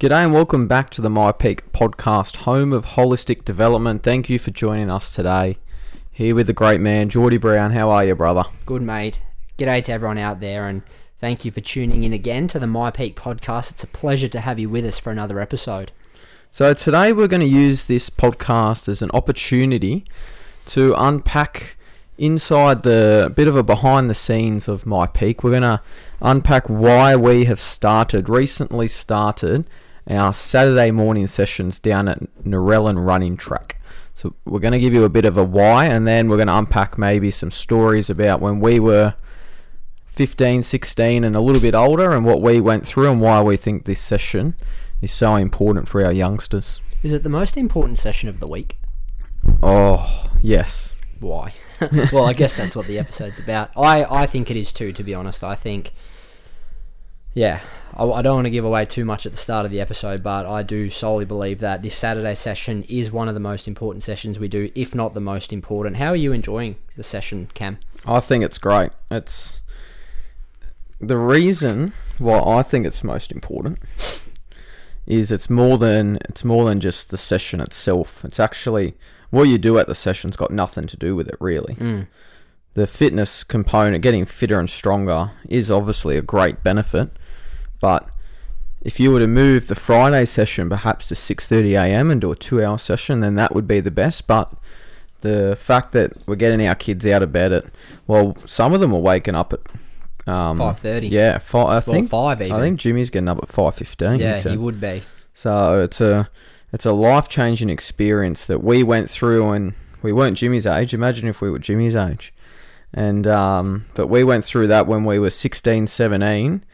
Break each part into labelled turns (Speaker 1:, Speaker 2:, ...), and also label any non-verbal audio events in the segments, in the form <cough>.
Speaker 1: G'day and welcome back to the myPEAC podcast, home of holistic development. Thank you for joining us today. Here with the great man, Jordy Brown. How are you, brother?
Speaker 2: Good, mate. G'day to everyone out there, and thank you for tuning in again to the myPEAC podcast. It's a pleasure to have you with us for another episode.
Speaker 1: So, today we're going to use this podcast as an opportunity to unpack inside the bit of a behind the scenes of myPEAC. We're going to unpack why we have started, recently started, our Saturday morning sessions down at Narellan Running Track. So we're going to give you a bit of a why, and then we're going to unpack maybe some stories about when we were 15, 16, and a little bit older, and what we went through, and why we think this session is so important for our youngsters.
Speaker 2: Is it the most important session of the week?
Speaker 1: Oh, yes.
Speaker 2: Why? <laughs> well, I guess that's what the episode's about. I, I think it is too, to be honest. I think, yeah, I, I don't want to give away too much at the start of the episode, but I do solely believe that this Saturday session is one of the most important sessions we do, if not the most important. How are you enjoying the session, Cam?
Speaker 1: I think it's great. It's the reason why I think it's most important is it's more than it's more than just the session itself. It's actually what you do at the session's got nothing to do with it really.
Speaker 2: Mm.
Speaker 1: The fitness component, getting fitter and stronger, is obviously a great benefit, but if you were to move the Friday session perhaps to 6:30 a.m. and do a 2-hour session, then that would be the best, but the fact that we're getting our kids out of bed at well, some of them are waking up at um,
Speaker 2: 5:30.
Speaker 1: Yeah, five, I
Speaker 2: Well,
Speaker 1: think
Speaker 2: five even.
Speaker 1: I think Jimmy's getting up at five fifteen.
Speaker 2: yeah, he would be.
Speaker 1: So it's a it's a life changing experience that we went through, and we weren't Jimmy's age. Imagine if we were Jimmy's age, and um, but we went through that when we were 16, 17,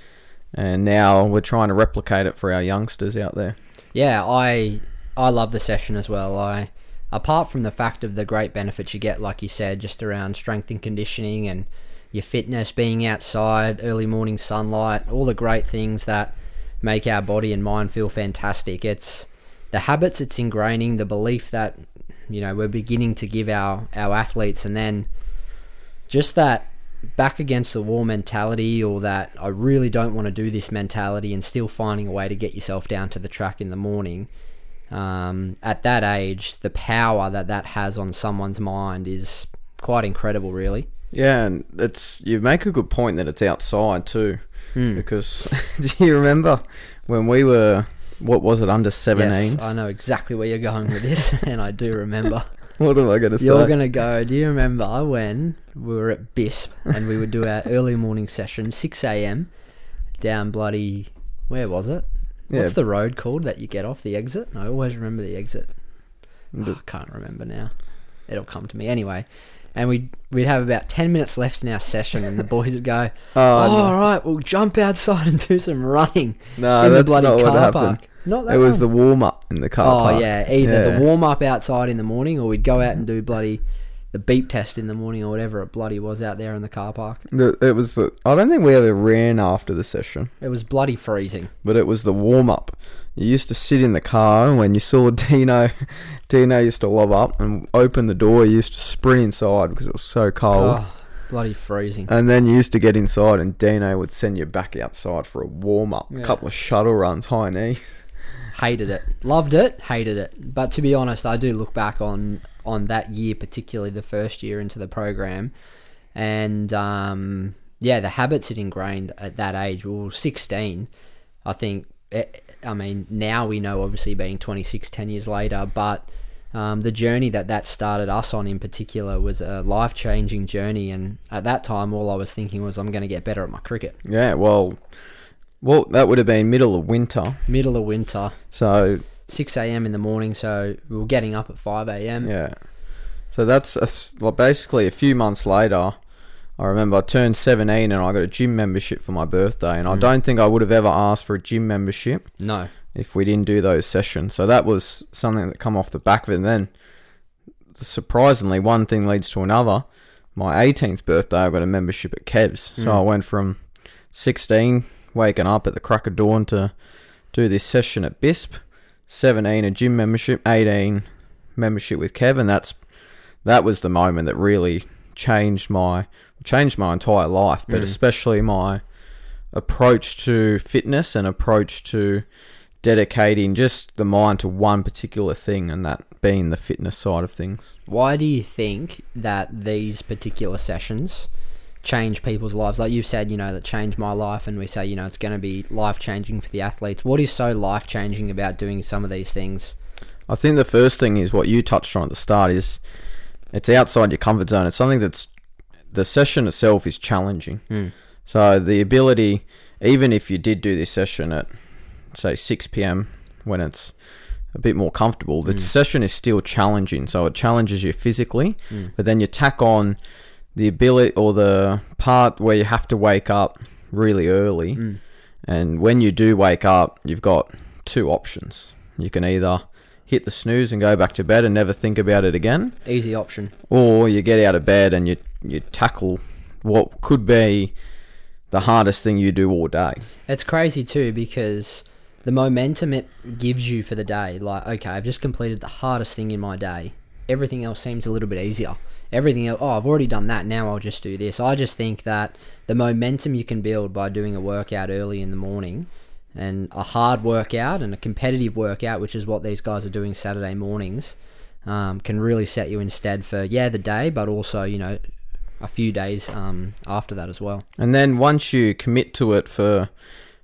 Speaker 1: and now we're trying to replicate it for our youngsters out there.
Speaker 2: Yeah, I I love the session as well. I apart from the fact of the great benefits you get, like you said, just around strength and conditioning and your fitness, being outside, early morning sunlight, all the great things that make our body and mind feel fantastic. It's the habits it's ingraining, the belief that you know we're beginning to give our our athletes, and then just that back against the wall mentality or that I really don't want to do this mentality and still finding a way to get yourself down to the track in the morning. Um, at that age, the power that that has on someone's mind is quite incredible, really.
Speaker 1: Yeah, and it's you make a good point that it's outside too,
Speaker 2: Hmm.
Speaker 1: because <laughs> do you remember when we were what was it under 17s?
Speaker 2: Yes, I know exactly where you're going with this, <laughs> and I do remember. <laughs>
Speaker 1: What am I going to say?
Speaker 2: You're gonna go. Do you remember when we were at BISP and we would do our <laughs> early morning session, six a.m. down bloody where was it?
Speaker 1: Yeah.
Speaker 2: What's the road called that you get off the exit? I always remember the exit. Oh, I can't remember now. It'll come to me anyway. And we'd we'd have about ten minutes left in our session, and the boys would go, <laughs>
Speaker 1: Oh,
Speaker 2: "Oh,
Speaker 1: no.
Speaker 2: all right, we'll jump outside and do some running
Speaker 1: No,
Speaker 2: in the bloody
Speaker 1: not what
Speaker 2: car
Speaker 1: happened.
Speaker 2: park." Not that
Speaker 1: It was
Speaker 2: one.
Speaker 1: the warm up in the car park.
Speaker 2: Oh
Speaker 1: park.
Speaker 2: yeah, either
Speaker 1: Yeah.
Speaker 2: the warm up outside in the morning, or we'd go out and do bloody the beep test in the morning, or whatever it bloody was out there in the car park.
Speaker 1: The, it was the. I don't think we ever ran after the session,
Speaker 2: It was bloody freezing.
Speaker 1: but it was the warm up. You used to sit in the car, and when you saw Dino, <laughs> Dino used to lob up and open the door. You used to sprint inside because it was so cold.
Speaker 2: Oh, bloody freezing.
Speaker 1: And then you used to get inside, and Dino would send you back outside for a warm up, a couple of shuttle runs, high knees.
Speaker 2: hated it loved it hated it but to be honest i do look back on on that year particularly the first year into the program. And um yeah the habits it ingrained at that age. Well 16 i think it, i mean now we know obviously being 26 10 years later but um, the journey that that started us on in particular was a life changing journey. And at that time all i was thinking was i'm going to get better at my cricket.
Speaker 1: Yeah, well, well, that would have been middle of winter,
Speaker 2: middle of winter.
Speaker 1: So
Speaker 2: 6 a.m. in the morning, so we were getting up at 5 a.m.
Speaker 1: Yeah. So that's a well, basically a few months later. I remember I turned 17 and I got a gym membership for my birthday, and I
Speaker 2: Mm.
Speaker 1: don't think I would have ever asked for a gym membership
Speaker 2: No.
Speaker 1: if we didn't do those sessions. So that was something that come off the back of it. And then, surprisingly, one thing leads to another. My 18th birthday, I got a membership at Kev's. So
Speaker 2: Mm.
Speaker 1: I went from 16, waking up at the crack of dawn to do this session at BISP. 17, a gym membership. 18, membership with kevin that's that was the moment that really changed my changed my entire life, but
Speaker 2: Mm.
Speaker 1: especially my approach to fitness and approach to dedicating just the mind to one particular thing, and that being the fitness side of things.
Speaker 2: Why do you think that these particular sessions change people's lives? Like you've said, you know, that changed my life, and we say, you know, it's going to be life changing for the athletes. What is so life changing about doing some of these things?
Speaker 1: I think the first thing is what you touched on at the start is it's outside your comfort zone. It's something that's the session itself is challenging.
Speaker 2: Mm.
Speaker 1: So the ability, even if you did do this session at say 6 p.m. when it's a bit more comfortable, the
Speaker 2: Mm.
Speaker 1: session is still challenging. So it challenges you physically,
Speaker 2: Mm.
Speaker 1: but then you tack on the ability or the part where you have to wake up really early.
Speaker 2: Mm.
Speaker 1: And when you do wake up, you've got two options. You can either hit the snooze and go back to bed and never think about it again,
Speaker 2: Easy option.
Speaker 1: or you get out of bed and you you tackle what could be the hardest thing you do all day.
Speaker 2: It's crazy too because the momentum it gives you for the day. Like, okay, I've just completed the hardest thing in my day. Everything else seems a little bit easier. Everything else, oh, I've already done that. Now I'll just do this. I just think that the momentum you can build by doing a workout early in the morning and a hard workout and a competitive workout, which is what these guys are doing Saturday mornings, um, can really set you instead for, yeah, the day, but also, you know, a few days um, after that as well.
Speaker 1: And then once you commit to it for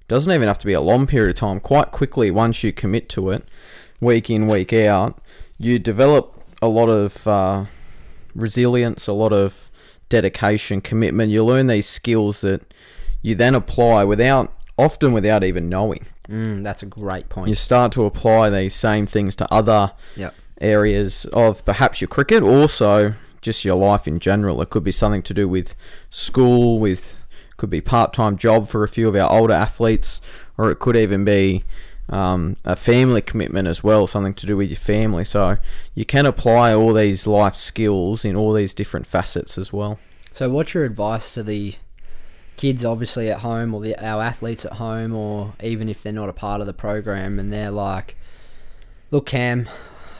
Speaker 1: doesn't even have to be a long period of time, quite quickly once you commit to it, week in, week out, you develop a lot of uh, resilience, a lot of dedication, commitment. You learn these skills that you then apply without often without even knowing.
Speaker 2: Mm, that's a great point.
Speaker 1: You start to apply these same things to other
Speaker 2: Yep.
Speaker 1: areas of perhaps your cricket, also just your life in general. It could be something to do with school, with could be part-time job for a few of our older athletes, or it could even be um, a family commitment as well, something to do with your family. So you can apply all these life skills in all these different facets as well.
Speaker 2: So, what's your advice to the kids, obviously at home, or the, our athletes at home, or even if they're not a part of the program, and they're like, "Look, Cam,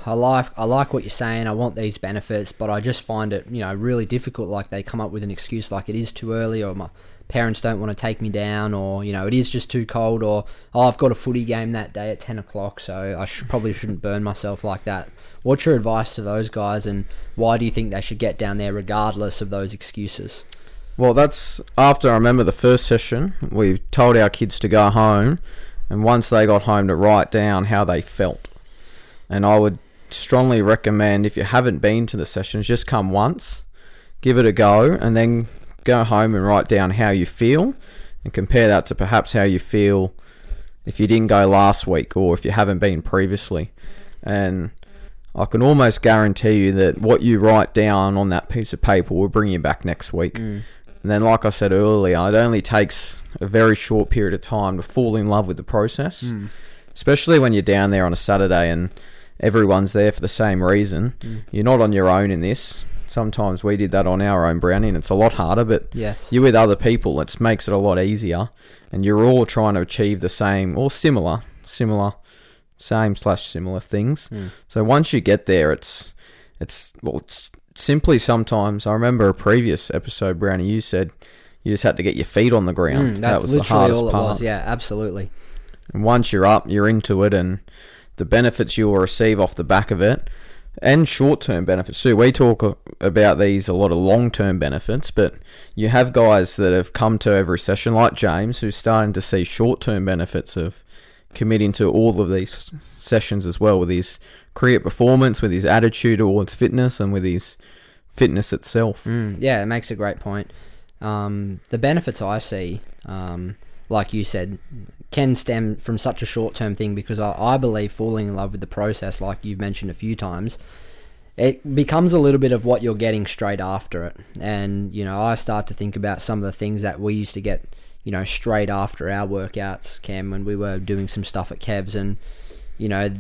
Speaker 2: I like I like what you're saying. I want these benefits, but I just find it, you know, really difficult. Like they come up with an excuse, like it is too early, or my parents don't want to take me down, or you know, it is just too cold, or oh, I've got a footy game that day at ten o'clock, so I probably shouldn't burn myself like that." What's your advice to those guys, and why do you think they should get down there regardless of those excuses?
Speaker 1: Well, that's after I remember the first session. We told our kids to go home, and once they got home, to write down how they felt. And I would strongly recommend if you haven't been to the sessions, just come once, give it a go, and then go home and write down how you feel, and compare that to perhaps how you feel if you didn't go last week or if you haven't been previously. And I can almost guarantee you that what you write down on that piece of paper will bring you back next week.
Speaker 2: Mm.
Speaker 1: And then, like I said earlier, it only takes a very short period of time to fall in love with the process,
Speaker 2: Mm.
Speaker 1: especially when you're down there on a Saturday and everyone's there for the same reason.
Speaker 2: Mm.
Speaker 1: You're not on your own in this. Sometimes we did that on our own brownie, and it's a lot harder, but
Speaker 2: Yes.
Speaker 1: you're with other people, it makes it a lot easier. And you're all trying to achieve the same or similar, similar, same slash similar things.
Speaker 2: Mm.
Speaker 1: So once you get there, it's it's well, it's simply sometimes. I remember a previous episode, Brownie, you said you just had to get your feet on the ground.
Speaker 2: Mm,
Speaker 1: that was the
Speaker 2: literally
Speaker 1: hardest
Speaker 2: all it
Speaker 1: part.
Speaker 2: was. Yeah, absolutely.
Speaker 1: And once you're up, you're into it, and the benefits you will receive off the back of it, and short-term benefits too. We talk about these a lot of long-term benefits, but you have guys that have come to every session, like James, who's starting to see short-term benefits of committing to all of these sessions as well, with his career performance, with his attitude towards fitness, and with his fitness itself.
Speaker 2: Mm, yeah, it makes a great point. Um, the benefits I see, um, like you said, can stem from such a short term thing because I, I believe falling in love with the process, like you've mentioned a few times, it becomes a little bit of what you're getting straight after it. And, you know, I start to think about some of the things that we used to get, you know, straight after our workouts, Cam, when we were doing some stuff at Kev's and, you know,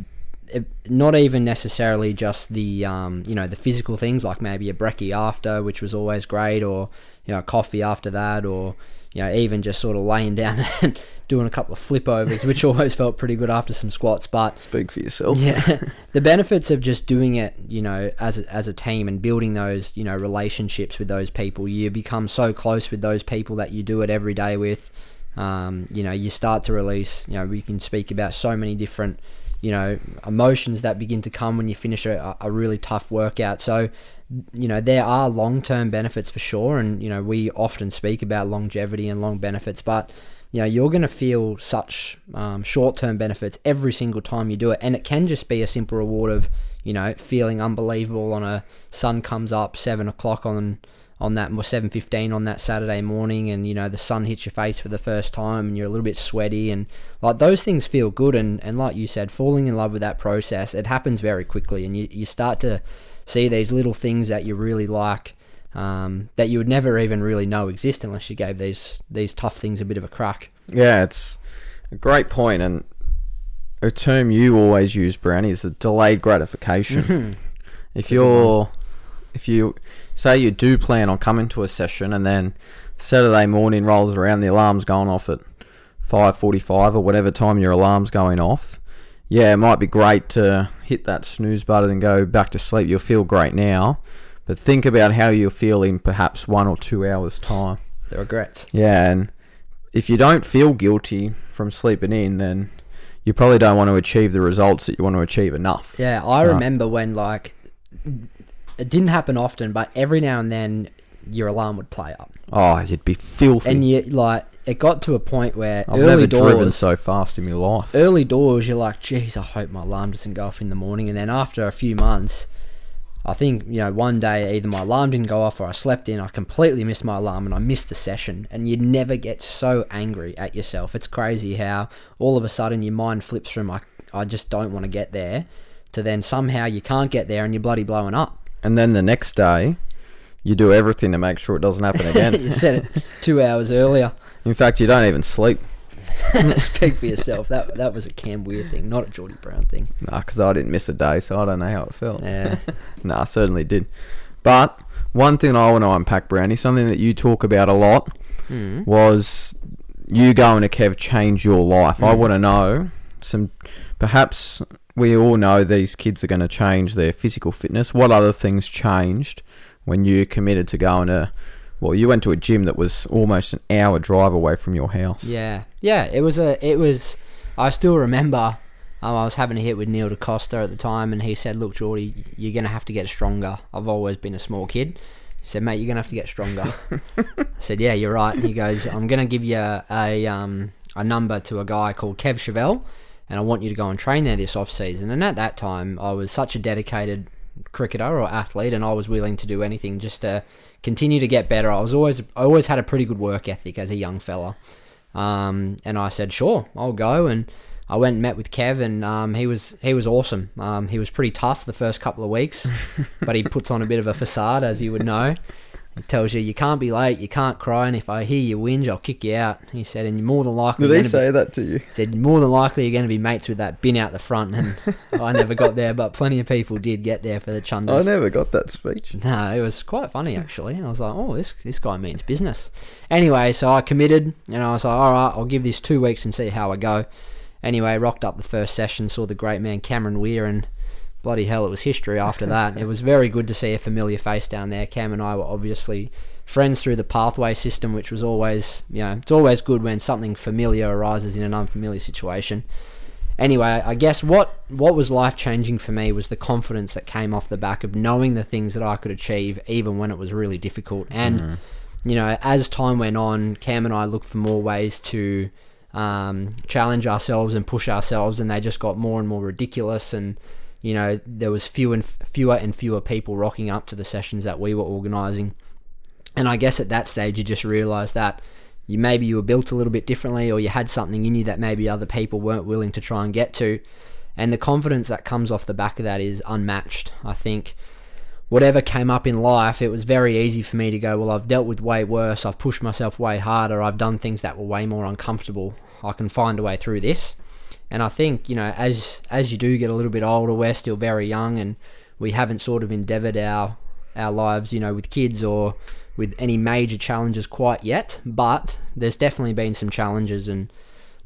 Speaker 2: it, not even necessarily just the um, you know the physical things like maybe a brekkie after, which was always great, or you know coffee after that, or you know even just sort of laying down <laughs> and doing a couple of flip overs, which always felt pretty good after some squats. But
Speaker 1: Speak for yourself.
Speaker 2: yeah, <laughs> the benefits of just doing it, you know, as a, as a team and building those, you know, relationships with those people. You become so close with those people that you do it every day with. Um, you know, you start to release. You know, we can speak about so many different, you know, emotions that begin to come when you finish a, a really tough workout. So, you know, there are long term benefits for sure, and you know, we often speak about longevity and long benefits, but you know, you're going to feel such um, short term benefits every single time you do it. And it can just be a simple reward of, you know, feeling unbelievable on a sun comes up seven o'clock on on that or seven fifteen on that Saturday morning, and you know the sun hits your face for the first time, and you're a little bit sweaty, and like those things feel good, and and like you said, falling in love with that process, it happens very quickly, and you you start to see these little things that you really like. Um, that you would never even really know exist unless you gave these these tough things a bit of a crack.
Speaker 1: Yeah, it's a great point, and a term you always use, Brownie, is the delayed gratification.
Speaker 2: Mm-hmm.
Speaker 1: If you're, if you say you do plan on coming to a session, and then Saturday morning rolls around, the alarm's going off at five forty-five or whatever time your alarm's going off. Yeah, it might be great to hit that snooze button and go back to sleep. You'll feel great now, but think about how you'll feel in perhaps one or two hours' time.
Speaker 2: The regrets.
Speaker 1: Yeah, and if you don't feel guilty from sleeping in, then you probably don't want to achieve the results that you want to achieve enough.
Speaker 2: Yeah, I
Speaker 1: Right.
Speaker 2: remember when like it didn't happen often, but every now and then your alarm would play up,
Speaker 1: Oh, you'd be filthy.
Speaker 2: and you like it got to a point where
Speaker 1: I've
Speaker 2: early
Speaker 1: never
Speaker 2: doors,
Speaker 1: driven so fast in my life.
Speaker 2: early doors, you're like, geez, I hope my alarm doesn't go off in the morning. And then after a few months, I think, you know, one day either my alarm didn't go off or I slept in, I completely missed my alarm and I missed the session. And you never get so angry at yourself. It's crazy how all of a sudden your mind flips from, like, I just don't want to get there, to then somehow you can't get there and you're bloody blowing up.
Speaker 1: And then the next day, you do everything to make sure it doesn't happen again. <laughs>
Speaker 2: you said it two hours earlier.
Speaker 1: in fact, you don't even sleep. <laughs>
Speaker 2: Speak for yourself. That that was a Cam Weir thing, not a Jordy Brown thing.
Speaker 1: Nah, because I didn't miss a day, so I don't know how it felt.
Speaker 2: Yeah. <laughs>
Speaker 1: Nah, I certainly did. But one thing I want to unpack, Brownie, something that you talk about a lot,
Speaker 2: Mm.
Speaker 1: was you going to Kev change your life. I
Speaker 2: Mm.
Speaker 1: want to know some. Perhaps we all know these kids are going to change their physical fitness. What other things changed when you committed to going to? Well, you went to a gym that was almost an hour drive away from your house.
Speaker 2: Yeah, yeah. It was a. It was. I still remember. Um, I was having a hit with Neil D'Costa at the time, and he said, "Look, Jordy, you're gonna have to get stronger. I've always been a small kid." He said, "Mate, you're gonna have to get stronger." <laughs> I said, "Yeah, you're right." And he goes, "I'm gonna give you a, a um a number to a guy called Kev Chevelle, and I want you to go and train there this off season." And at that time, I was such a dedicated cricketer or athlete, and I was willing to do anything just to continue to get better. I was always I always had a pretty good work ethic as a young fella. Um, and I said, sure, I'll go. And I went and met with Kev, and um, he was he was awesome. Um, he was pretty tough the first couple of weeks, <laughs> but he puts on a bit of a facade, as you would know. He tells you you can't be late, you can't cry, and if I hear you whinge, I'll kick you out. He said, and you're more than likely
Speaker 1: Did he
Speaker 2: gonna be-
Speaker 1: say that to you?
Speaker 2: said more than likely you're going to be mates with that bin out the front, and <laughs> I never got there, but plenty of people did get there for the
Speaker 1: Chundas.
Speaker 2: I
Speaker 1: never got that speech.
Speaker 2: No, it was quite funny actually. I was like, oh, this this guy means business. Anyway, so I committed, and I was like, all right, I'll give this two weeks and see how I go. Anyway, rocked up the first session, saw the great man Cameron Weir, and bloody hell, it was history after <laughs> that. it was very good to see a familiar face down there. Cam and I were obviously friends through the pathway system, which was always, you know, it's always good when something familiar arises in an unfamiliar situation. Anyway, I guess what what was life changing for me was the confidence that came off the back of knowing the things that I could achieve, even when it was really difficult. And you know, as time went on, Cam and I looked for more ways to um, challenge ourselves and push ourselves, and they just got more and more ridiculous. And you know, there was fewer and fewer and fewer people rocking up to the sessions that we were organising. And I guess at that stage, you just realise that you maybe you were built a little bit differently, or you had something in you that maybe other people weren't willing to try and get to. And the confidence that comes off the back of that is unmatched. I think whatever came up in life, it was very easy for me to go, well, I've dealt with way worse, I've pushed myself way harder, I've done things that were way more uncomfortable. I can find a way through this. And I think, you know, as as you do get a little bit older, we're still very young and we haven't sort of endeavored our our lives, you know, with kids or with any major challenges quite yet, but there's definitely been some challenges and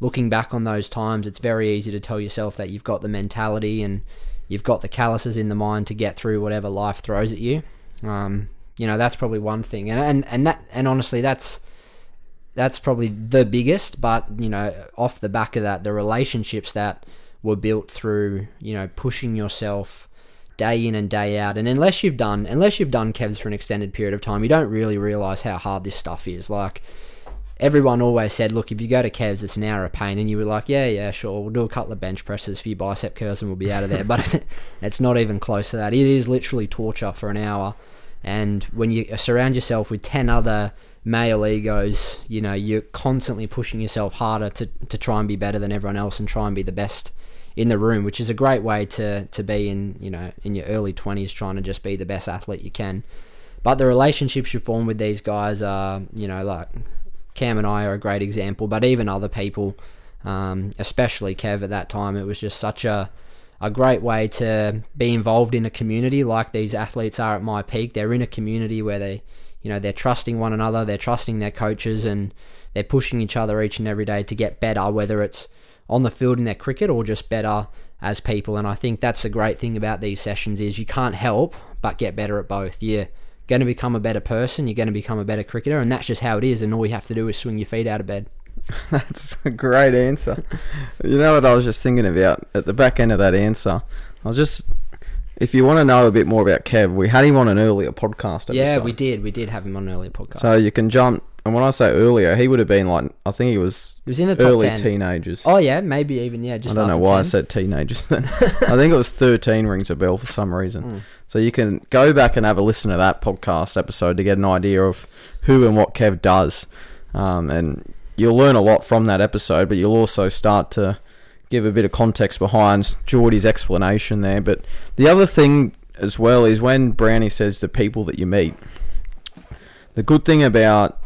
Speaker 2: looking back on those times, it's very easy to tell yourself that you've got the mentality and you've got the calluses in the mind to get through whatever life throws at you. Um, you know, that's probably one thing, and and and that and honestly, that's that's probably the biggest. But you know, off the back of that, the relationships that were built through you know pushing yourself day in and day out. And unless you've done unless you've done Kevs for an extended period of time, you don't really realize how hard this stuff is. Like everyone always said, look, if you go to Kevs, it's an hour of pain, and you were like, yeah, yeah, sure, we'll do a couple of bench presses, a few bicep curls, and we'll be out of there. <laughs> but <laughs> it's not even close to that. It is literally torture for an hour. And when you surround yourself with ten other male egos, you know, you're constantly pushing yourself harder to, to try and be better than everyone else and try and be the best in the room, which is a great way to to be in you know in your early twenties, trying to just be the best athlete you can. But the relationships you form with these guys are you know like Cam and I are a great example, but even other people, um, especially Kev at that time, it was just such a a great way to be involved in a community like these athletes are at myPEAC. They're in a community where they, you know, they're trusting one another, they're trusting their coaches, and they're pushing each other each and every day to get better, whether it's on the field in their cricket or just better as people. And I think that's the great thing about these sessions is you can't help but get better at both. You're going to become a better person, you're going to become a better cricketer, and that's just how it is. And all you have to do is swing your feet out of bed. <laughs>
Speaker 1: That's a great answer. you know what I was just thinking about at the back end of that answer? I was just if you want to know a bit more about Kev, we had him on an earlier podcast episode.
Speaker 2: Yeah, we did. We did have him on an earlier podcast.
Speaker 1: So you can jump and when I say earlier, he would have been like I think he was
Speaker 2: he was in the
Speaker 1: early
Speaker 2: 10.
Speaker 1: teenagers.
Speaker 2: Oh yeah, maybe even yeah. Just
Speaker 1: I don't know why I said teenagers then. <laughs> I think it was 13 rings a bell for some reason.
Speaker 2: Mm.
Speaker 1: So you can go back and have a listen to that podcast episode to get an idea of who and what Kev does. Um, and you'll learn a lot from that episode, but you'll also start to give a bit of context behind Jordy's explanation there. But the other thing as well is when Brownie says the people that you meet, the good thing about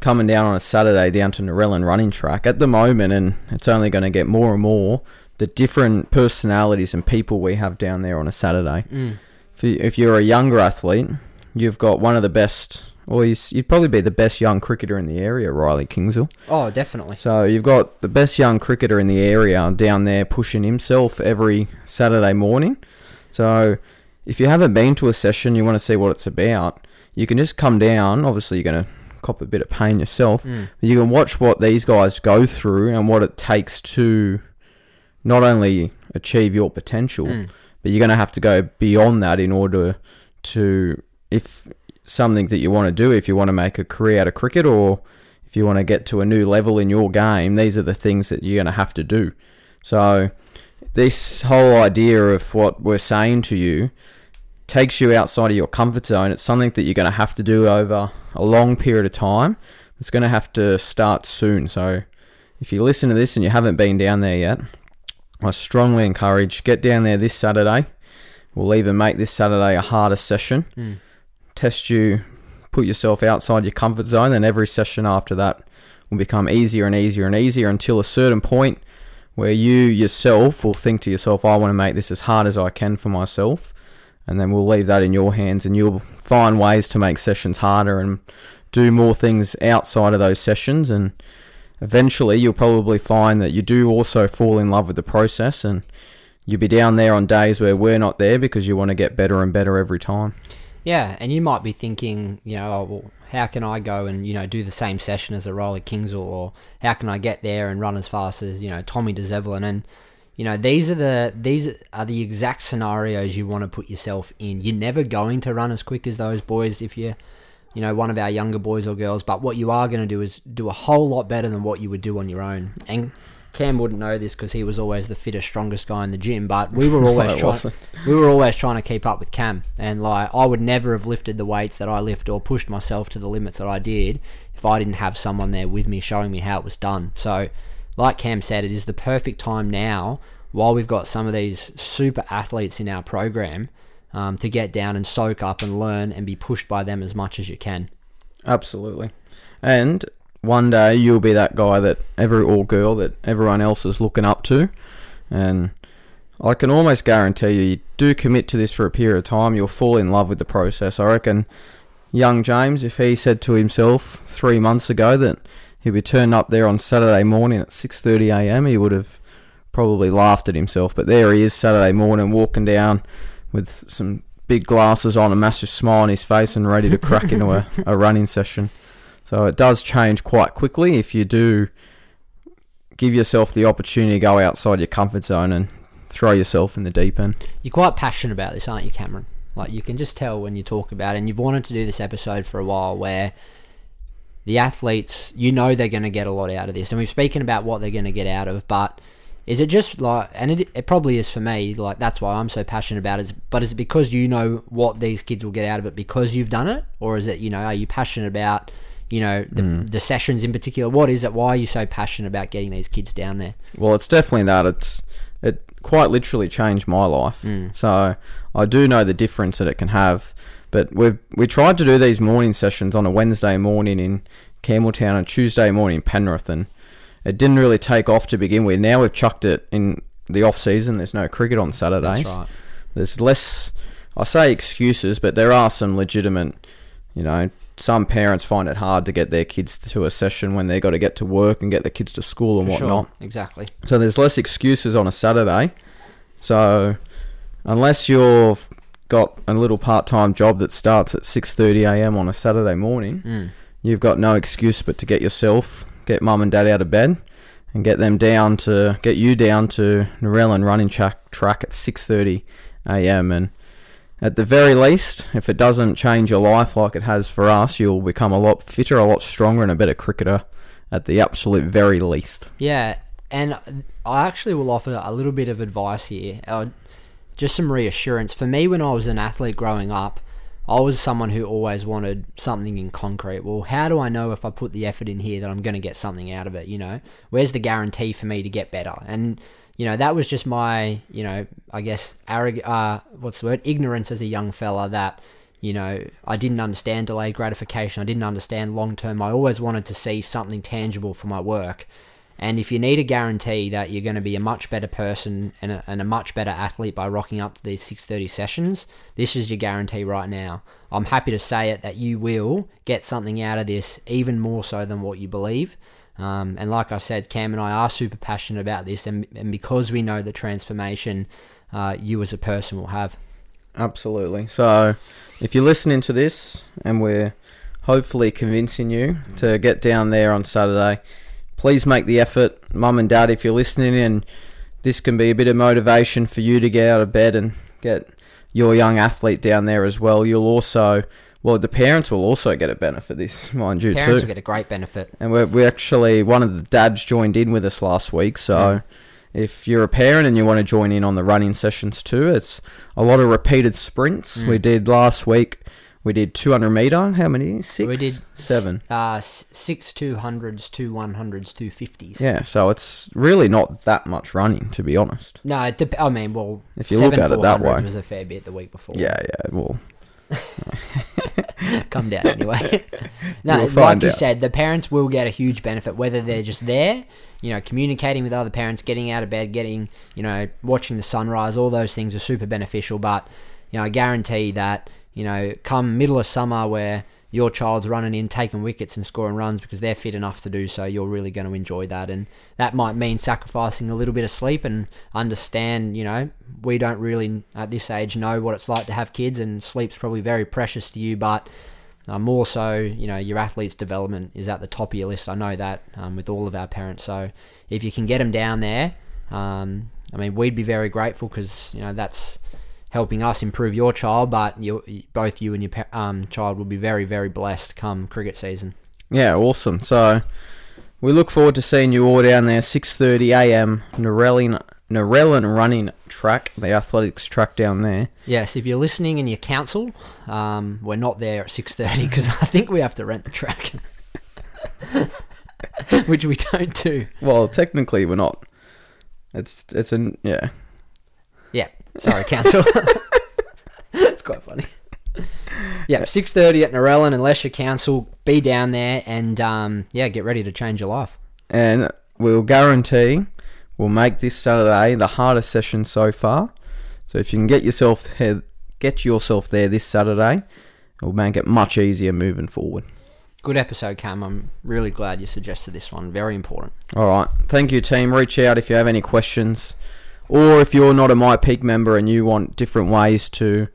Speaker 1: coming down on a Saturday down to Narellan running track at the moment, and it's only going to get more and more, the different personalities and people we have down there on a Saturday.
Speaker 2: Mm.
Speaker 1: If you're a younger athlete, you've got one of the best, or he's, you'd probably be the best young cricketer in the area, Riley Kingsell.
Speaker 2: Oh, definitely.
Speaker 1: So you've got the best young cricketer in the area down there pushing himself every Saturday morning. So if you haven't been to a session, you want to see what it's about, you can just come down. Obviously, you're going to cop a bit of pain yourself.
Speaker 2: Mm.
Speaker 1: But you can watch what these guys go through and what it takes to not only achieve your potential,
Speaker 2: Mm.
Speaker 1: but you're going to have to go beyond that in order to, if something that you want to do, if you want to make a career out of cricket or if you want to get to a new level in your game, these are the things that you're going to have to do. So, this whole idea of what we're saying to you takes you outside of your comfort zone. It's something that you're going to have to do over a long period of time. It's going to have to start soon. So, if you listen to this and you haven't been down there yet, I strongly encourage get down there this Saturday. We'll even make this Saturday a harder session.
Speaker 2: Mm.
Speaker 1: Test you, put yourself outside your comfort zone, and every session after that will become easier and easier and easier until a certain point where you yourself will think to yourself, I want to make this as hard as I can for myself. And then we'll leave that in your hands, and you'll find ways to make sessions harder and do more things outside of those sessions. And eventually, you'll probably find that you do also fall in love with the process, and you'll be down there on days where we're not there because you want to get better and better every time.
Speaker 2: Yeah, and you might be thinking, you know, oh, well, how can I go and you know do the same session as a Riley Kingsell, or how can I get there and run as fast as you know Tommy DeZevelin? And you know these are the these are the exact scenarios you want to put yourself in. You're never going to run as quick as those boys if you're you know one of our younger boys or girls, but what you are going to do is do a whole lot better than what you would do on your own. And Cam wouldn't know this because he was always the fittest, strongest guy in the gym, but we were <laughs> always
Speaker 1: I
Speaker 2: trying we were always trying to keep up with Cam, and like I would never have lifted the weights that I lift or pushed myself to the limits that I did if I didn't have someone there with me showing me how it was done. So, like Cam said, it is the perfect time now while we've got some of these super athletes in our program um, to get down and soak up and learn and be pushed by them as much as you can.
Speaker 1: Absolutely. And one day you'll be that guy that every or girl that everyone else is looking up to. And I can almost guarantee you, you do commit to this for a period of time, you'll fall in love with the process. I reckon young James, if he said to himself three months ago that he'd be turned up there on Saturday morning at 6.30am, he would have probably laughed at himself. But there he is Saturday morning walking down with some big glasses on, a massive smile on his face and ready to crack into a, a <laughs> running session. So it does change quite quickly if you do give yourself the opportunity to go outside your comfort zone and throw yourself in the deep end.
Speaker 2: You're quite passionate about this, aren't you, Cameron? Like you can just tell when you talk about it, and you've wanted to do this episode for a while where the athletes, you know they're going to get a lot out of this. And we've spoken about what they're going to get out of, but is it just like, and it, it probably is for me, like that's why I'm so passionate about it, but is it because you know what these kids will get out of it because you've done it? Or is it, you know, are you passionate about, you know, the, the sessions in particular? What is it? Why are you so passionate about getting these kids down there?
Speaker 1: Well, it's definitely that. It's it quite literally changed my life.
Speaker 2: Mm.
Speaker 1: So I do know the difference that it can have. But we we tried to do these morning sessions on a Wednesday morning in Campbelltown and Tuesday morning in Penrith, and it didn't really take off to begin with. Now we've chucked it in the off season. There's no cricket on Saturdays.
Speaker 2: That's right.
Speaker 1: There's less. I say excuses, but there are some legitimate. You know, some parents find it hard to get their kids to a session when they've got to get to work and get their kids to school and
Speaker 2: For sure.
Speaker 1: whatnot.
Speaker 2: Exactly.
Speaker 1: So there's less excuses on a Saturday. So unless you've got a little part-time job that starts at 6:30 a.m. on a Saturday morning,
Speaker 2: Mm.
Speaker 1: you've got no excuse but to get yourself, get mum and dad out of bed, and get them down to get you down to Narellan running track track at 6:30 a.m. and at the very least, if it doesn't change your life like it has for us, you'll become a lot fitter, a lot stronger, and a better cricketer at the absolute very least.
Speaker 2: Yeah, and I actually will offer a little bit of advice here, uh, just some reassurance. For me, when I was an athlete growing up, I was someone who always wanted something in concrete. Well, how do I know if I put the effort in here that I'm going to get something out of it? You know, where's the guarantee for me to get better? And you know, that was just my, you know, I guess arrogant. Uh, what's the word? Ignorance as a young fella that. You know, I didn't understand delayed gratification. I didn't understand long term. I always wanted to see something tangible for my work. And if you need a guarantee that you're going to be a much better person and a, and a much better athlete by rocking up to these 6:30 sessions, this is your guarantee right now. I'm happy to say it that you will get something out of this even more so than what you believe. Um, and like I said, Cam and I are super passionate about this, and, and because we know the transformation uh, you as a person will have.
Speaker 1: Absolutely. So, if you're listening to this and we're hopefully convincing you to get down there on Saturday, please make the effort. Mum and dad, if you're listening, and this can be a bit of motivation for you to get out of bed and get your young athlete down there as well. You'll also, well, the parents will also get a benefit this, <laughs> mind you,
Speaker 2: Parents
Speaker 1: too.
Speaker 2: will get a great benefit.
Speaker 1: And we're, we actually, one of the dads joined in with us last week. So
Speaker 2: Mm.
Speaker 1: if you're a parent and you want to join in on the running sessions too, it's a lot of repeated sprints.
Speaker 2: Mm.
Speaker 1: We did last week, we did 200 meter. How many? Six?
Speaker 2: We did
Speaker 1: Seven.
Speaker 2: Uh, six 200s, two 100s, two 50s.
Speaker 1: Yeah, so it's really not that much running, to be honest.
Speaker 2: No, it dep- I mean, well,
Speaker 1: If you look at it that
Speaker 2: 400s
Speaker 1: way.
Speaker 2: was a fair bit the week before.
Speaker 1: Yeah, yeah, well, <laughs>
Speaker 2: come down anyway. <laughs> no, like you
Speaker 1: out.
Speaker 2: said, the parents will get a huge benefit whether they're just there, you know, communicating with other parents, getting out of bed, getting, you know, watching the sunrise. All those things are super beneficial. But you know, I guarantee that you know, come middle of summer where your child's running in, taking wickets and scoring runs because they're fit enough to do so, you're really going to enjoy that. And that might mean sacrificing a little bit of sleep and understand, you know, we don't really at this age know what it's like to have kids, and sleep's probably very precious to you, but uh, more so, you know, your athlete's development is at the top of your list. I know that um, with all of our parents. So if you can get them down there, um, I mean, we'd be very grateful because you know that's helping us improve your child. But you, both you and your um, child will be very, very blessed come cricket season.
Speaker 1: yeah, awesome. So we look forward to seeing you all down there, 6:30 a.m. Narellan Narellan running track, the athletics track down there.
Speaker 2: Yes, if you're listening and you council, um, we're not there at six thirty <laughs> because I think we have to rent the track, <laughs> which we don't do.
Speaker 1: Well, technically we're not. It's it's an yeah.
Speaker 2: Yeah, sorry, council. <laughs> it's quite funny. Yeah, six thirty at Narellan, unless you council, be down there and um, yeah, get ready to change your life.
Speaker 1: and we'll guarantee we'll make this Saturday the hardest session so far. So if you can get yourself there, get yourself there this Saturday, it'll make it much easier moving forward.
Speaker 2: Good episode, Cam. I'm really glad you suggested this one. Very important.
Speaker 1: All right, thank you, team. Reach out if you have any questions, or if you're not a myPEAC member and you want different ways to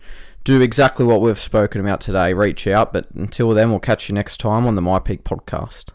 Speaker 1: do exactly what we've spoken about today. Reach out. But until then, we'll catch you next time on the myPEAC podcast.